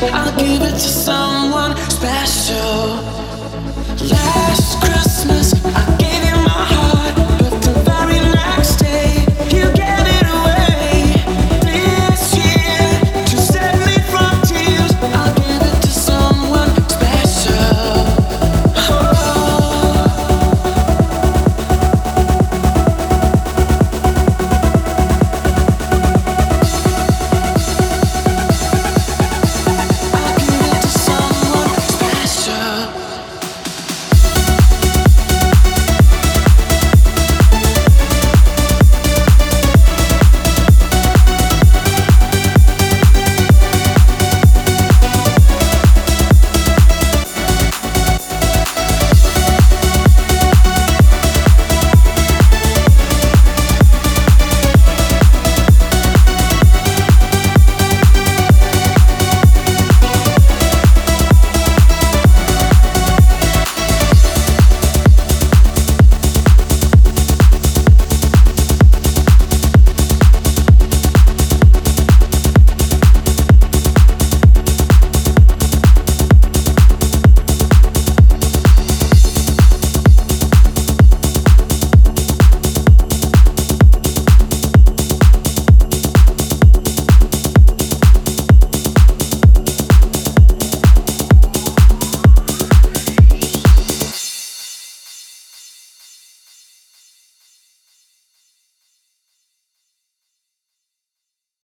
I'll give it to someone special. Last